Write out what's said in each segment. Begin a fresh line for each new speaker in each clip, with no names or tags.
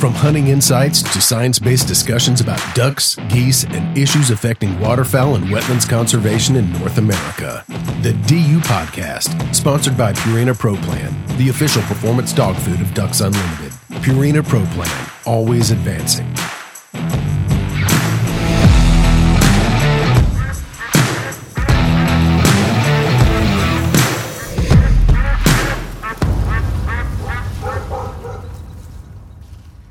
From hunting insights to science based discussions about ducks, geese, and issues affecting waterfowl and wetlands conservation in North America. The DU Podcast, sponsored by Purina Pro Plan, the official performance dog food of Ducks Unlimited. Purina Pro Plan, always advancing.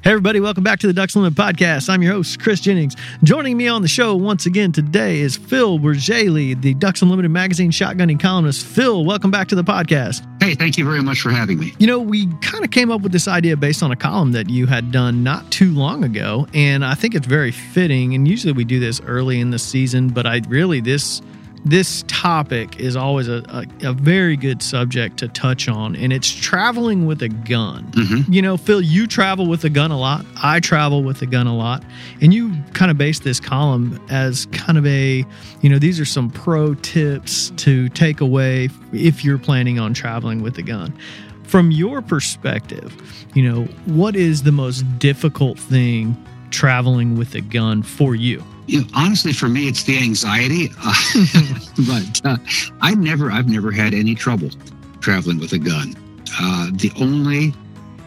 Hey, everybody, welcome back to the Ducks Unlimited Podcast. I'm your host, Chris Jennings. Joining me on the show once again today is Phil Bourjaily, the Ducks Unlimited magazine shotgunning columnist. Phil, welcome back to the podcast.
Hey, thank you very much for having me.
You know, we kind of came up with this idea based on a column that you had done not too long ago, and I think it's very fitting. And usually we do this early in the season, but I really, this this topic is always a, a, a, very good subject to touch on, and it's traveling with a gun.
Mm-hmm.
You know, Phil, you travel with a gun a lot. I travel with a gun a lot. And you kind of base this column as kind of a, you know, these are some pro tips to take away if you're planning on traveling with a gun. From your perspective, you know, what is the most difficult thing traveling with a gun for you?
You know, honestly, for me, it's the anxiety. But uh, I never, I've never had any trouble traveling with a gun. Uh, the only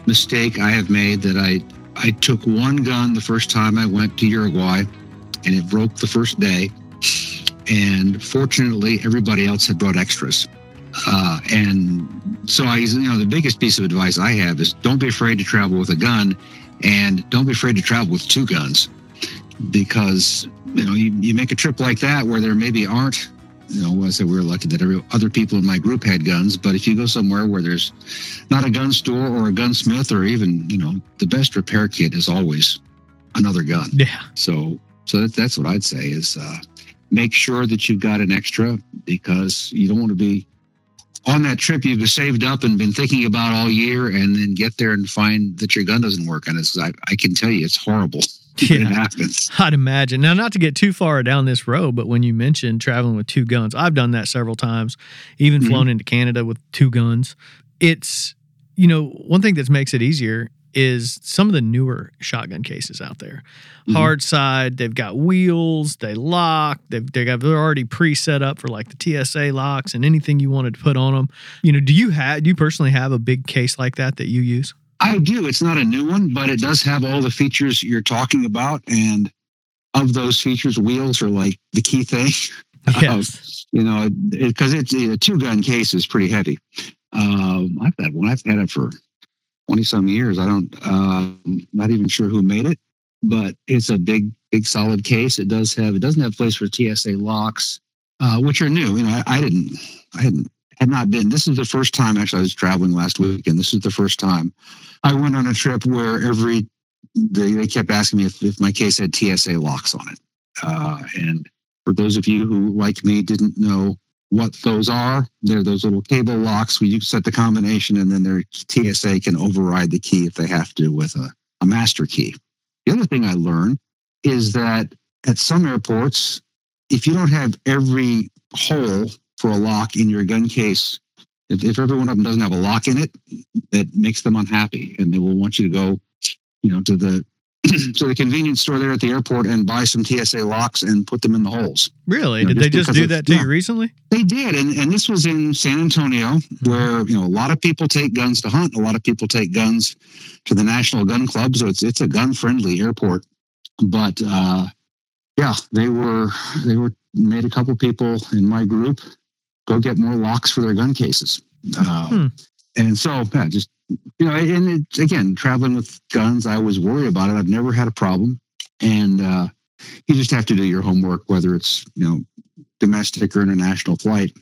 mistake I have made that I, I took one gun the first time I went to Uruguay, and it broke the first day. And fortunately, everybody else had brought extras. Uh, and so I, you know, the biggest piece of advice I have is don't be afraid to travel with a gun, and don't be afraid to travel with two guns because you know you, you make a trip like that where there maybe aren't you know I said we were lucky that every, other people in my group had guns but if you go somewhere where there's not a gun store or a gunsmith or even you know the best repair kit is always another gun.
Yeah.
So so that, that's what i'd say is uh, make sure that you've got an extra because you don't want to be on that trip you've saved up and been thinking about all year and then get there and find that your gun doesn't work. And it's I, I can tell you it's horrible
yeah,
happens.
I'd imagine. Now, not to get too far down this road, but when you mentioned traveling with two guns, I've done that several times, even mm-hmm. flown into Canada with two guns. It's, you know, one thing that makes it easier is some of the newer shotgun cases out there. Mm-hmm. Hard side, they've got wheels, they lock, they've they got they're already pre-set up for like the TSA locks and anything you wanted to put on them. You know, do you have do you personally have a big case like that that you use?
I do. It's not a new one, but it does have all the features you're talking about. And of those features, wheels are like the key thing.
Yes.
you know, because it, it's a two gun case is pretty heavy. Um, I've had one. I've had it for 20 some years. I don't, uh, not even sure who made it, but it's a big, big solid case. It does have, it doesn't have place for TSA locks, uh, which are new. You know, I, I didn't, I hadn't had not been. This is the first time actually I was traveling last week, and this is the first time I went on a trip where every they, they kept asking me if, if my case had TSA locks on it. Uh, and for those of you who, like me, didn't know what those are, they're those little cable locks where you set the combination, and then their TSA can override the key if they have to with a, a master key. The other thing I learned is that at some airports, if you don't have every hole for a lock in your gun case, if, if every one of them doesn't have a lock in it, that makes them unhappy, and they will want you to go, you know, to the to the convenience store there at the airport and buy some TSA locks and put them in the holes.
Really?
You know,
did they just do that to yeah, you recently?
They did, and and this was in San Antonio, where you know a lot of people take guns to hunt, a lot of people take guns to the National Gun Club, so it's it's a gun friendly airport. But uh, yeah, they were they were made a couple people in my group go get more locks for their gun cases. Uh,
Hmm.
And so, yeah, just you know, and it, again, traveling with guns, I always worry about it. I've never had a problem, and uh, you just have to do your homework, whether it's you know domestic or international flight.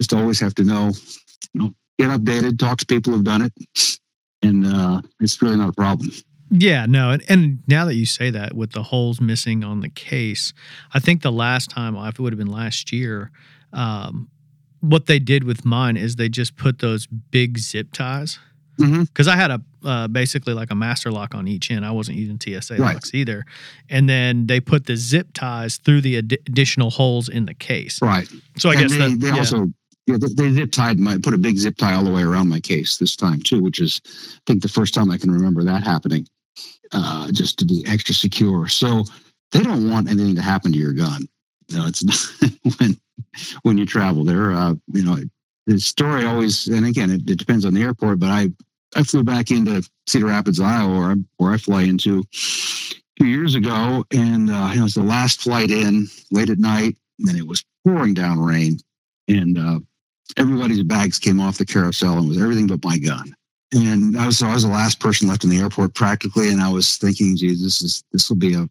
Just always have to know, you know, get updated, talk to people who've done it, and uh, it's really not a problem.
Yeah, no, and, and now that you say that, with the holes missing on the case, I think the last time, if it would have been last year, um, what they did with mine is they just put those big zip ties. Because I had a uh, basically like a master lock on each end. I wasn't using TSA
Right.
locks either, and then they put the zip ties through the addi- additional holes in the case.
Right.
So I
and
guess
they,
that,
they
yeah.
also yeah, they, they zip tied my put a big zip tie all the way around my case this time too, which is I think the first time I can remember that happening. Uh, just to be extra secure. So they don't want anything to happen to your gun. You know, it's not when when you travel. They're uh, you know the story always and again it, it depends on the airport, but I I flew back into Cedar Rapids, Iowa, where I, I fly into a few years ago, and uh, it was the last flight in late at night, and it was pouring down rain, and uh, everybody's bags came off the carousel and was everything but my gun. And I was so I was the last person left in the airport practically, and I was thinking, geez, this is this will be a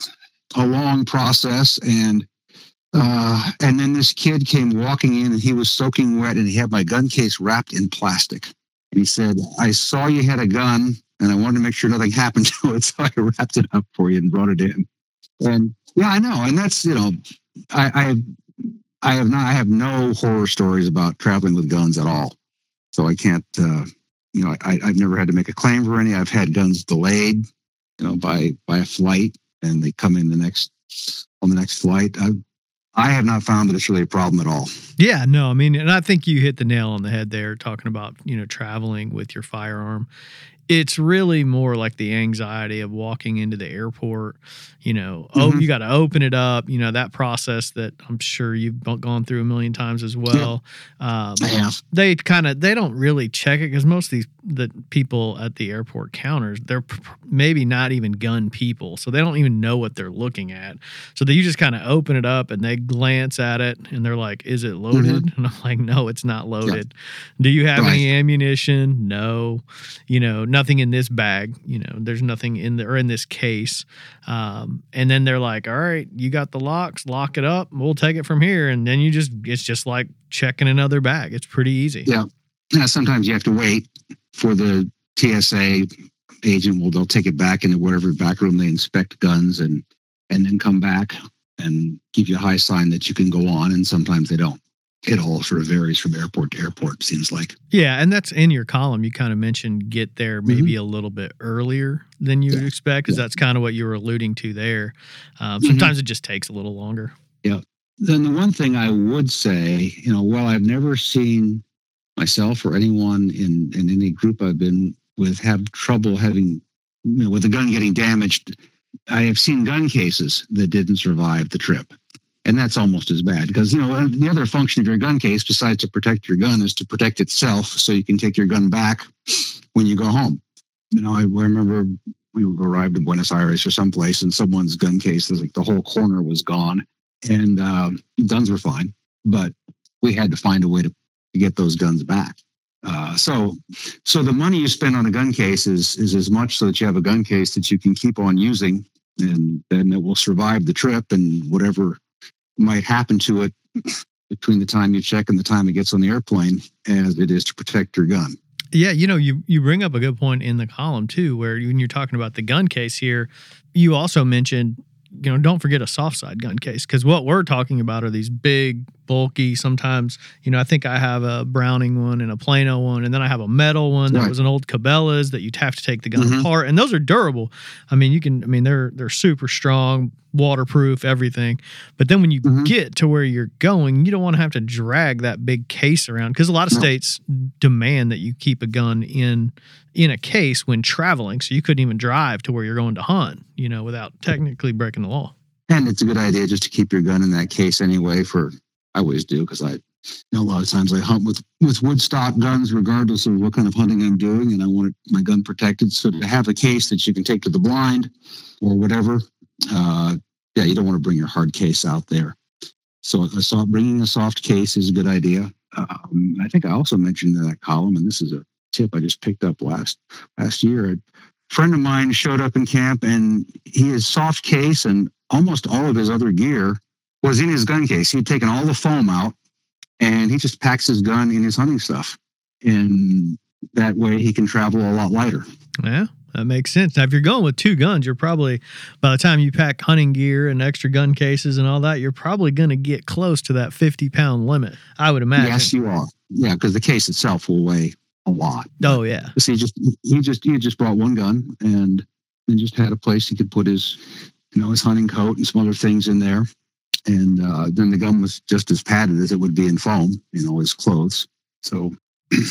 a long process. And uh, and then this kid came walking in, and he was soaking wet, and he had my gun case wrapped in plastic. And he said, "I saw you had a gun, and I wanted to make sure nothing happened to it, so I wrapped it up for you and brought it in." And yeah, I know, and that's you know, I, I I have not I have no horror stories about traveling with guns at all. So I can't uh, you know, I, I've never had to make a claim for any. I've had guns delayed, you know, by by a flight and they come in the next on the next flight. I I have not found that it's really a problem at all.
Yeah, no, I mean, and I think you hit the nail on the head there talking about, you know, traveling with your firearm. It's really more like the anxiety of walking into the airport, you know, oh,
Mhm.
you got to open it up, you know, that process that I'm sure you've gone through a million times as well. Um,
I
they kind of they don't really check it because most of these the people at the airport counters they're p- maybe not even gun people so they don't even know what they're looking at. So they you just kind of open it up and they glance at it and they're like is it loaded? And i'm like no it's not loaded. Do you have any ammunition? No. You know nothing in this bag you know there's nothing in the or in this case um, and then they're like all right you got the locks lock it up we'll take it from here and then you just it's just like checking another bag it's pretty easy
Yeah. Yeah, sometimes you have to wait for the TSA agent. Well, they'll take it back into whatever back room they inspect guns and and then come back and give you a high sign that you can go on. And sometimes they don't. It all sort of varies from airport to airport. Seems like.
Yeah, and that's in your column. You kind of mentioned get there maybe a little bit earlier than you would expect, because
Yeah.
that's kind of what you were alluding to there. Um,
Mhm.
sometimes it just takes a little longer. Yeah.
Then the one thing I would say, you know, while I've never seen myself or anyone in in any group I've been with have trouble having, you know, with the gun getting damaged, I have seen gun cases that didn't survive the trip. And that's almost as bad because, you know, the other function of your gun case, besides to protect your gun, is to protect itself so you can take your gun back when you go home. You know, I remember we arrived in Buenos Aires or someplace and someone's gun case, was like the whole corner was gone and um, guns were fine, but we had to find a way to, to get those guns back. Uh, so, so the money you spend on a gun case is is as much so that you have a gun case that you can keep on using, and then it will survive the trip and whatever might happen to it between the time you check and the time it gets on the airplane, as it is to protect your gun.
Yeah, you know, you you bring up a good point in the column too, where when you're talking about the gun case here, you also mentioned, you know, don't forget a soft side gun case because what we're talking about are these big, bulky. Sometimes, you know, I think I have a Browning one and a Plano one, and then I have a metal one that
Right.
was an old Cabela's that you'd have to take the gun
Mhm.
apart, and those are durable. I mean, you can, I mean, they're they're super strong, waterproof, everything. But then when you
Mhm.
get to where you're going, you don't want to have to drag that big case around because a lot of
No.
states demand that you keep a gun in in a case when traveling. So you couldn't even drive to where you're going to hunt, you know, without technically breaking the law.
And it's a good idea just to keep your gun in that case anyway. For I always do because I, you know, a lot of times I hunt with with wood stock guns, regardless of what kind of hunting I'm doing, and I want my gun protected. So to have a case that you can take to the blind or whatever, uh, yeah, you don't want to bring your hard case out there. So I saw bringing a soft case is a good idea. um, I think I also mentioned in that column, and this is a tip I just picked up last last year. A friend of mine showed up in camp, and he his soft case and almost all of his other gear was in his gun case. He'd taken all the foam out, and he just packs his gun in his hunting stuff, and that way he can travel a lot lighter.
Yeah, that makes sense. Now, if you're going with two guns, you're probably by the time you pack hunting gear and extra gun cases and all that, you're probably going to get close to that 50 pound limit. I would imagine.
Yes, you are. Yeah, because the case itself will weigh a lot.
Oh yeah.
See, he just he just he just brought one gun and and just had a place he could put his you know his hunting coat and some other things in there. And uh, then the gun was just as padded as it would be in foam, you know, his clothes. So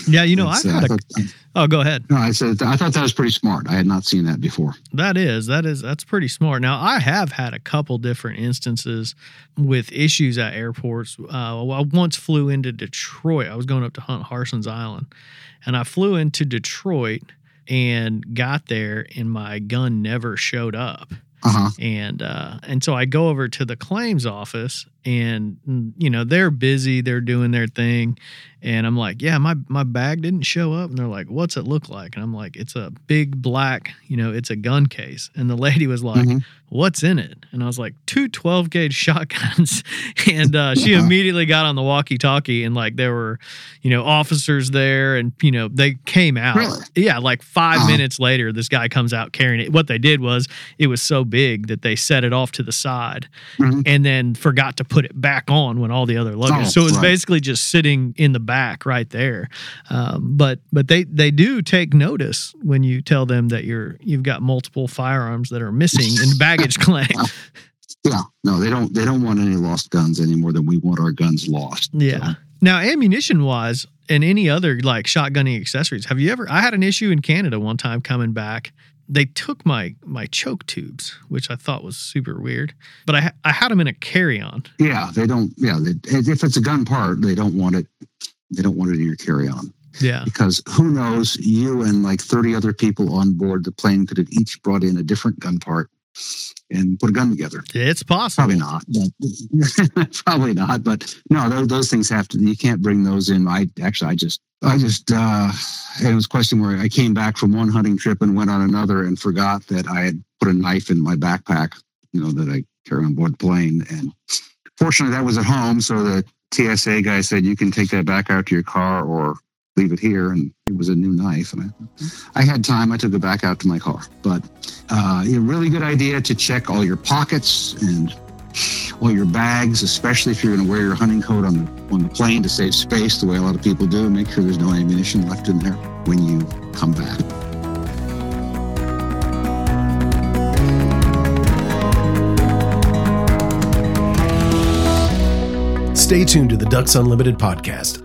Yeah, you know, I've
it's, uh,
had
I
a.
thought,
Oh, go ahead.
no, I said I thought that was pretty smart. I had not seen that before.
That is, that is, that's pretty smart. Now, I have had a couple different instances with issues at airports. Uh, I once flew into Detroit. I was going up to hunt Harsens Island, and I flew into Detroit and got there, and my gun never showed up.
Uh huh.
and uh, and so I go over to the claims office, and mm, you know they're busy, they're doing their thing, and I'm like, yeah, my my bag didn't show up, and they're like, what's it look like? And I'm like, it's a big black, you know, it's a gun case, and the lady was like,
Mhm.
what's in it? And I was like, two 12 gauge shotguns, and uh, she
Uh-huh.
immediately got on the walkie talkie, and like there were, you know, officers there, and you know they came out,
Really?
yeah, like 5
Uh-huh.
minutes later, this guy comes out carrying it. What they did was it was so big that they set it off to the side
Mhm.
and then forgot to put it back on when all the other luggage.
Oh,
so it's
right.
basically just sitting in the back right there. Um, but but they they do take notice when you tell them that you're you've got multiple firearms that are missing in baggage claim.
Yeah. No, they don't. They don't want any lost guns any more than we want our guns lost.
Yeah. Now, ammunition wise, and any other like shotgunning accessories, have you ever? I had an issue in Canada one time coming back. They took my my choke tubes, which I thought was super weird. But I ha- I had them in a carry on.
Yeah, they don't. Yeah, they, if it's a gun part, they don't want it. They don't want it in your carry-on
Yeah.
because who knows? You and like thirty other people on board the plane could have each brought in a different gun part and put a gun together.
It's possible.
Probably not. Probably not. But no, those, those things have to. You can't bring those in. I actually, I just, I just. uh It was a question where I came back from one hunting trip and went on another and forgot that I had put a knife in my backpack. You know that I carry on board the plane, and fortunately that was at home. So the TSA guy said you can take that back out to your car or leave it here and it was a new knife and I, I had time i took it back out to my car but uh, a really good idea to check all your pockets and all your bags, especially if you're going to wear your hunting coat on the on the plane to save space, the way a lot of people do. Make sure there's no ammunition left in there when you come back.
Stay tuned to the Ducks Unlimited podcast,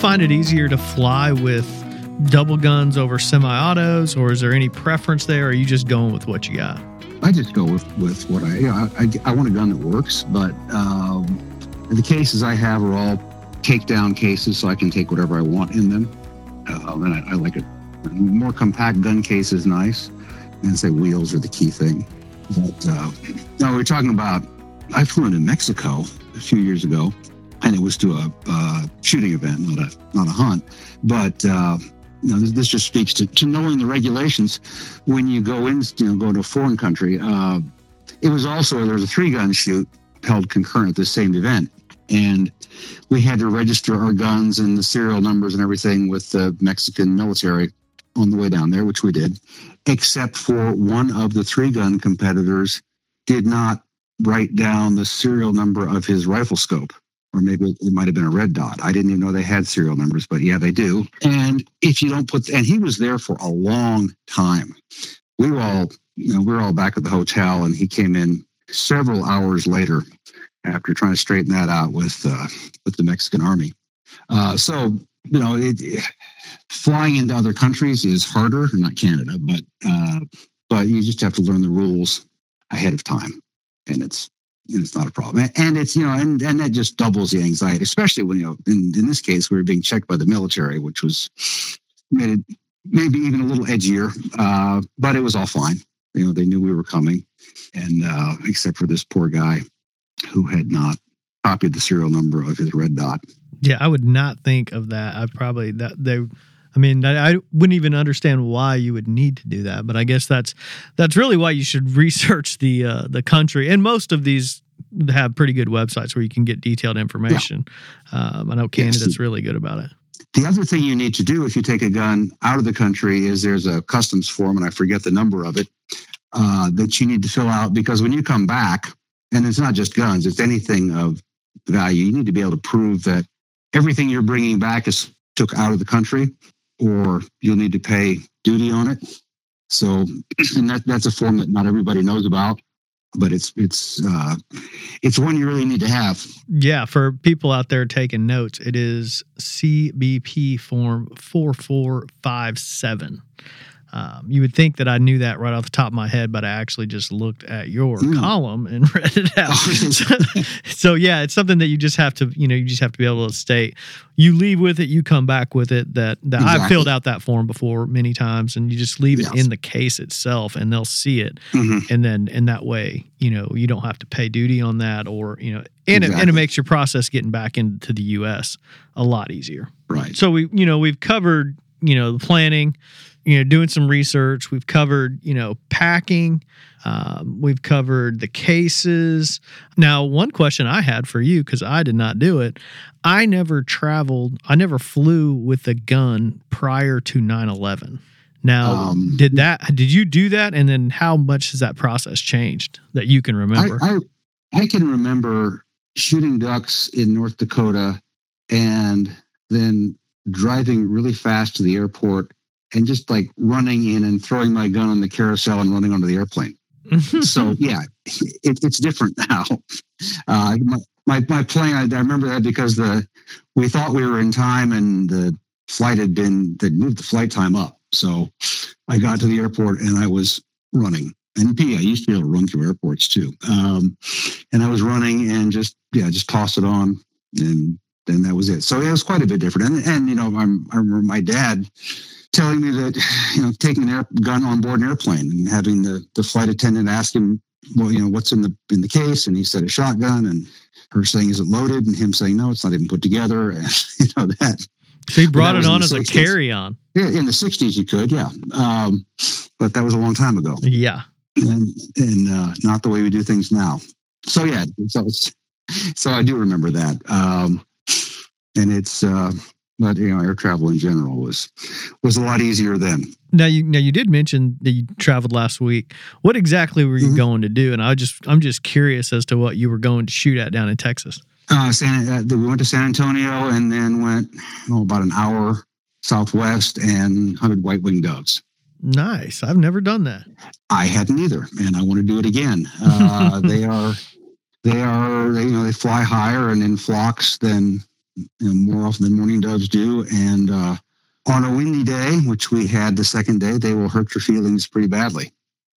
find it easier to fly with double guns over semi-autos, or is there any preference there? Or are you just going with what you got?
I just go with with what I you know, I, I, I want a gun that works, but um, the cases I have are all takedown cases, so I can take whatever I want in them. Uh, and I, I like it. More compact gun case is nice, and say wheels are the key thing. But uh, no, we're talking about. I flew into Mexico a few years ago, and it was to a uh, shooting event, not a not a hunt. But uh, you know, this, just speaks to, to knowing the regulations when you go in, you know, go to a foreign country. Uh, it was also there was a three gun shoot held concurrent at the same event, and we had to register our guns and the serial numbers and everything with the Mexican military on the way down there, which we did. Except for one of the three gun competitors did not write down the serial number of his rifle scope. Or maybe it might have been a red dot. I didn't even know they had serial numbers, but yeah, they do. And if you don't put, and he was there for a long time. We were all, you know, we were all back at the hotel, and he came in several hours later after trying to straighten that out with uh, with the Mexican army. Uh, so you know, it, flying into other countries is harder, not Canada, but uh, but you just have to learn the rules ahead of time, and it's it's not a problem. And it's you know, and and that just doubles the anxiety, especially when you know, in, in this case, we were being checked by the military, which was made it maybe even a little edgier, uh, but it was all fine. You know, they knew we were coming, and uh, except for this poor guy who had not copied the serial number of his red dot.
Yeah, I would not think of that. I probably that they I mean, I, I wouldn't even understand why you would need to do that, but I guess that's that's really why you should research the uh, the country. And most of these have pretty good websites where you can get detailed information. Yeah. Um, I know Canada's yes. really good about it.
The other thing you need to do if you take a gun out of the country is there's a customs form, and I forget the number of it, uh, that you need to fill out because when you come back, and it's not just guns, it's anything of value, you need to be able to prove that everything you're bringing back is took out of the country or you'll need to pay duty on it. So, and that, that's a form that not everybody knows about, but it's it's uh, it's one you really need to have.
Yeah, for people out there taking notes, it is CBP form four four five seven. Um, you would think that I knew that right off the top of my head, but I actually just looked at your mm. column and read it out. so, so, yeah, it's something that you just have to, you know, you just have to be able to state. You leave with it, you come back with it. That that exactly. I've filled out that form before many times, and you just leave yes. it in the case itself, and they'll see it, mm-hmm. and then in that way, you know, you don't have to pay duty on that, or you know, and exactly. it, and it makes your process getting back into the U.S. a lot easier.
Right.
So we, you know, we've covered, you know, the planning you know, doing some research. We've covered, you know, packing. Um, we've covered the cases. Now, one question I had for you, because I did not do it, I never traveled, I never flew with a gun prior to 9 11. Now, um, did that, did you do that? And then how much has that process changed that you can remember?
I, I, I can remember shooting ducks in North Dakota and then driving really fast to the airport and just like running in and throwing my gun on the carousel and running onto the airplane. so yeah, it, it's different now. Uh, my, my, my plane, I, I, remember that because the we thought we were in time and the flight had been they moved the flight time up. So I got to the airport and I was running. And P, I used to be able to run through airports too. Um, and I was running and just yeah, just toss it on and then that was it. So it was quite a bit different. And and you know, I'm, I remember my dad telling me that you know taking an air, gun on board an airplane and having the, the flight attendant ask him well you know what's in the in the case? And he said a shotgun. And her saying is it loaded? And him saying no it's not even put together. And you know that
so he brought it on as 60s. a carry on
yeah in the 60s you could yeah. Um, but that was a long time ago.
Yeah.
And and uh, not the way we do things now. So yeah so so i do remember that. Um, and it's uh, but you know, air travel in general was was a lot easier then.
Now you now you did mention that you traveled last week. What exactly were you mm-hmm. going to do? And I just I'm just curious as to what you were going to shoot at down in Texas.
Uh, San, uh, we went to San Antonio and then went oh, about an hour southwest and hunted white winged doves.
Nice. I've never done that.
I hadn't either, and I want to do it again. Uh, they are they are you know they fly higher and in flocks than you know, more often than mourning doves do. And uh, on a windy day, which we had the second day, they will hurt your feelings pretty badly.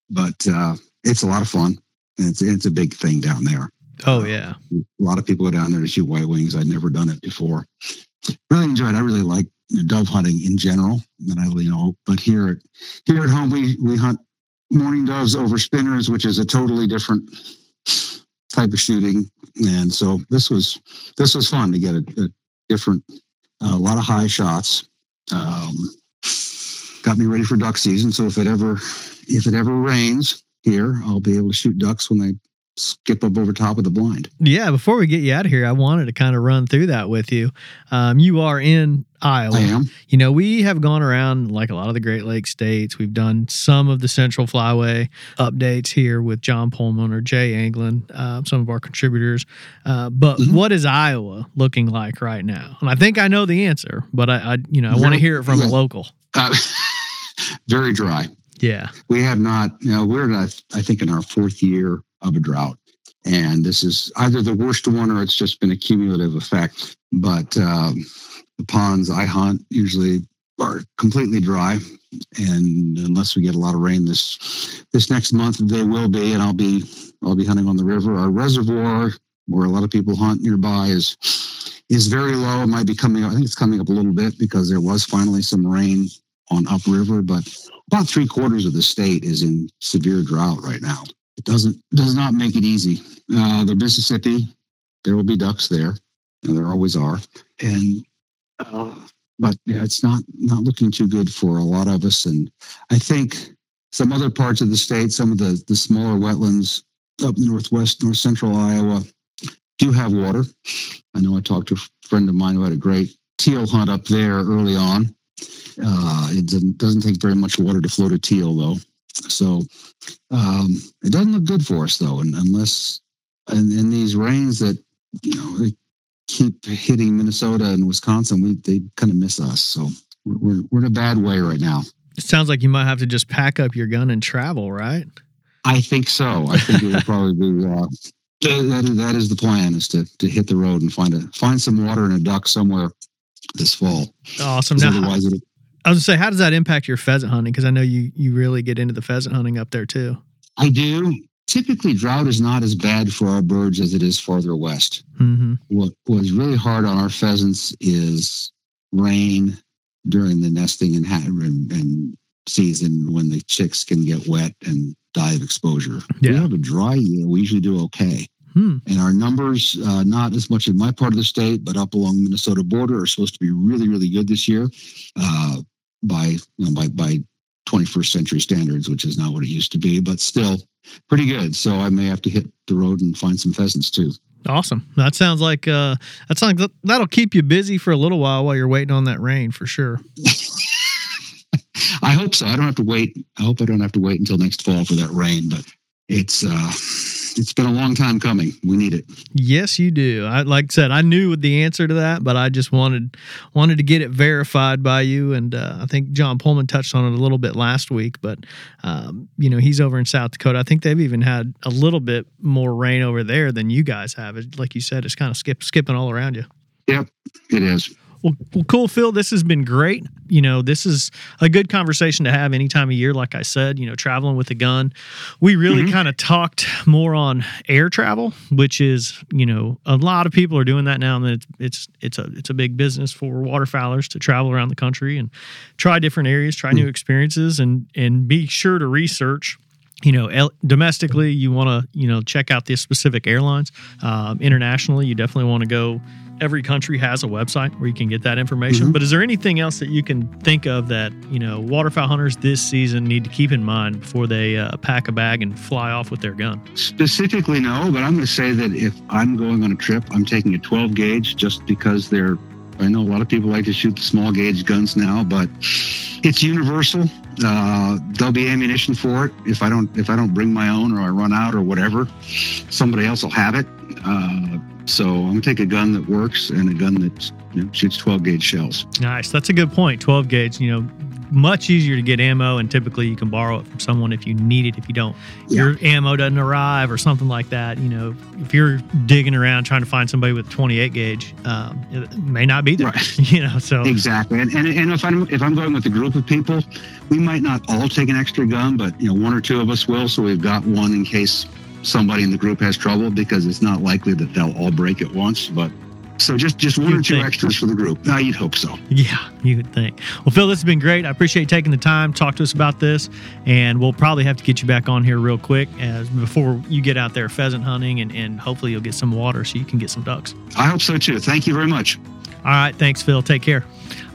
But uh, it's a lot of fun. And it's, it's a big thing down there.
Oh, uh, yeah.
Uh, a lot of people go down there to shoot white wings. I'd never done it before. Really enjoyed it. I really like dove hunting in general. And I, you know, but here at, here at home, we, we hunt mourning doves over spinners, which is a totally different type of shooting. And so this was this was fun to get a, a different, a lot of high shots. Um, got me ready for duck season. So if it ever if it ever rains here, I'll be able to shoot ducks when they skip up over top of the blind.
Yeah, before we get you out of here, I wanted to kind of run through that with you. Um, you are in Iowa.
I am.
You know, we have gone around like a lot of the Great Lakes states. We've done some of the Central Flyway updates here with John Pollmann or Jay Anglin, uh, some of our contributors. Uh, but
Mhm.
what is Iowa looking like right now? And I think I know the answer, but I, I you know, I want to hear it from a local.
Uh, very dry.
Yeah.
We have not, you know, we're I I think, in our fourth year of a drought. And this is either the worst one or it's just been a cumulative effect. But um, the ponds I hunt usually are completely dry. And unless we get a lot of rain this this next month, they will be. And I'll be I'll be hunting on the river. Our reservoir, where a lot of people hunt nearby, is is very low. It might be coming. I think it's coming up a little bit because there was finally some rain on upriver, but about three quarters of the state is in severe drought right now. It doesn't does not make it easy. Uh, the Mississippi, there will be ducks there, and there always are, and uh, but yeah, it's not not looking too good for a lot of us. And I think some other parts of the state, some of the the smaller wetlands up northwest, north central Iowa, do have water. I know I talked to a friend of mine who had a great teal hunt up there early on. Uh, it doesn't, doesn't take very much water to float a teal, though. So um, it doesn't look good for us, though, and unless and, and these rains that you know keep hitting Minnesota and Wisconsin, we they kind of miss us. So we're, we're in a bad way right now.
It sounds like you might have to just pack up your gun and travel, right?
I think so. I think it would probably be. Uh, that is, that is the plan: is to to hit the road and find a find some water and a duck somewhere this fall.
Awesome. Now,
otherwise, it'll,
I was gonna say, how does that impact your pheasant hunting? Because I know you you really get into the pheasant hunting up there too.
I do. Typically, drought is not as bad for our birds as it is farther west.
Mm-hmm.
What was really hard on our pheasants is rain during the nesting and, and, season when the chicks can get wet and die of exposure.
Yeah.
we have a dry year, we usually do okay.
Hmm.
And our numbers, uh, not as much in my part of the state, but up along the Minnesota border, are supposed to be really, really good this year uh, by you know by by 21st century standards, which is not what it used to be, but still pretty good. So I may have to hit the road and find some pheasants too.
Awesome. That sounds like uh, that sounds like that'll keep you busy for a little while while you're waiting on that rain for sure.
I hope so. I don't have to wait. I hope I don't have to wait until next fall for that rain, but it's uh it's been a long time coming. We need it.
Yes, you do. I like I said, I knew the answer to that, but I just wanted wanted to get it verified by you. And uh, I think John Pollmann touched on it a little bit last week. But um, you know, he's over in South Dakota. I think they've even had a little bit more rain over there than you guys have. It, like you said, it's kind of skip skipping all around you.
Yep, it is.
Well, well, cool, Phil. This has been great. You know, this is a good conversation to have any time of year. Like I said, you know, traveling with a gun. We really
Mhm.
kind of talked more on air travel, which is, you know, a lot of people are doing that now, and it's it's it's a it's a big business for waterfowlers to travel around the country and try different areas, try new experiences, and and be sure to research you know, domestically, you want to, you know, check out the specific airlines. Um, internationally, you definitely want to go. Every country has a website where you can get that information.
Mhm.
But is there anything else that you can think of that, you know, waterfowl hunters this season need to keep in mind before they uh, pack a bag and fly off with their gun?
Specifically, no, but I'm going to say that if I'm going on a trip, I'm taking a 12 gauge just because they're. I know a lot of people like to shoot the small gauge guns now, but it's universal. Uh, there'll be ammunition for it. If I don't, if I don't bring my own, or I run out, or whatever, somebody else will have it. Uh, so I'm gonna take a gun that works and a gun that you know, shoots 12 gauge shells.
Nice. That's a good point. 12 gauge, you know, much easier to get ammo, and typically you can borrow it from someone if you need it. If you don't, your ammo doesn't arrive or something like that. You know, if you're digging around trying to find somebody with 28 gauge, um, it may not be there.
Right.
You know, so
Exactly, and, and and if I'm if I'm going with a group of people, we might not all take an extra gun, but you know one or two of us will, so we've got one in case somebody in the group has trouble because it's not likely that they'll all break at once. But so just just one
You'd
or two
think.
extras for the group. No, you'd hope so.
Yeah, you would think. Well, Phil, this has been great. I appreciate you taking the time, to talk to us about this, and we'll probably have to get you back on here real quick as before you get out there pheasant hunting, and, and hopefully you'll get some water so you can get some ducks.
I hope so too. Thank you very much.
All right, thanks, Phil. Take care.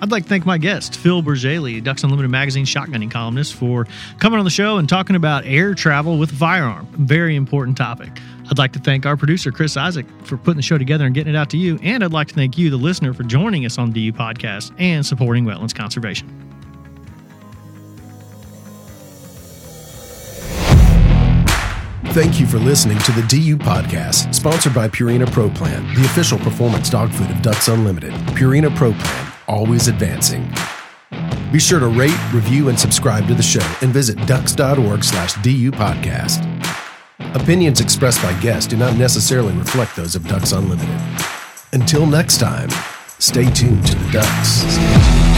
I'd like to thank my guest, Phil Bourjaily, Ducks Unlimited magazine shotgunning columnist, for coming on the show and talking about air travel with a firearm. Very important topic. I'd like to thank our producer, Chris Isaac, for putting the show together and getting it out to you. And I'd like to thank you, the listener, for joining us on the DU podcast and supporting wetlands conservation.
Thank you for listening to the DU podcast, sponsored by Purina Pro Plan, the official performance dog food of Ducks Unlimited. Purina Pro Plan, always advancing. Be sure to rate, review, and subscribe to the show and visit ducks.org slash DU podcast. Opinions expressed by guests do not necessarily reflect those of Ducks Unlimited. Until next time, stay tuned to the Ducks.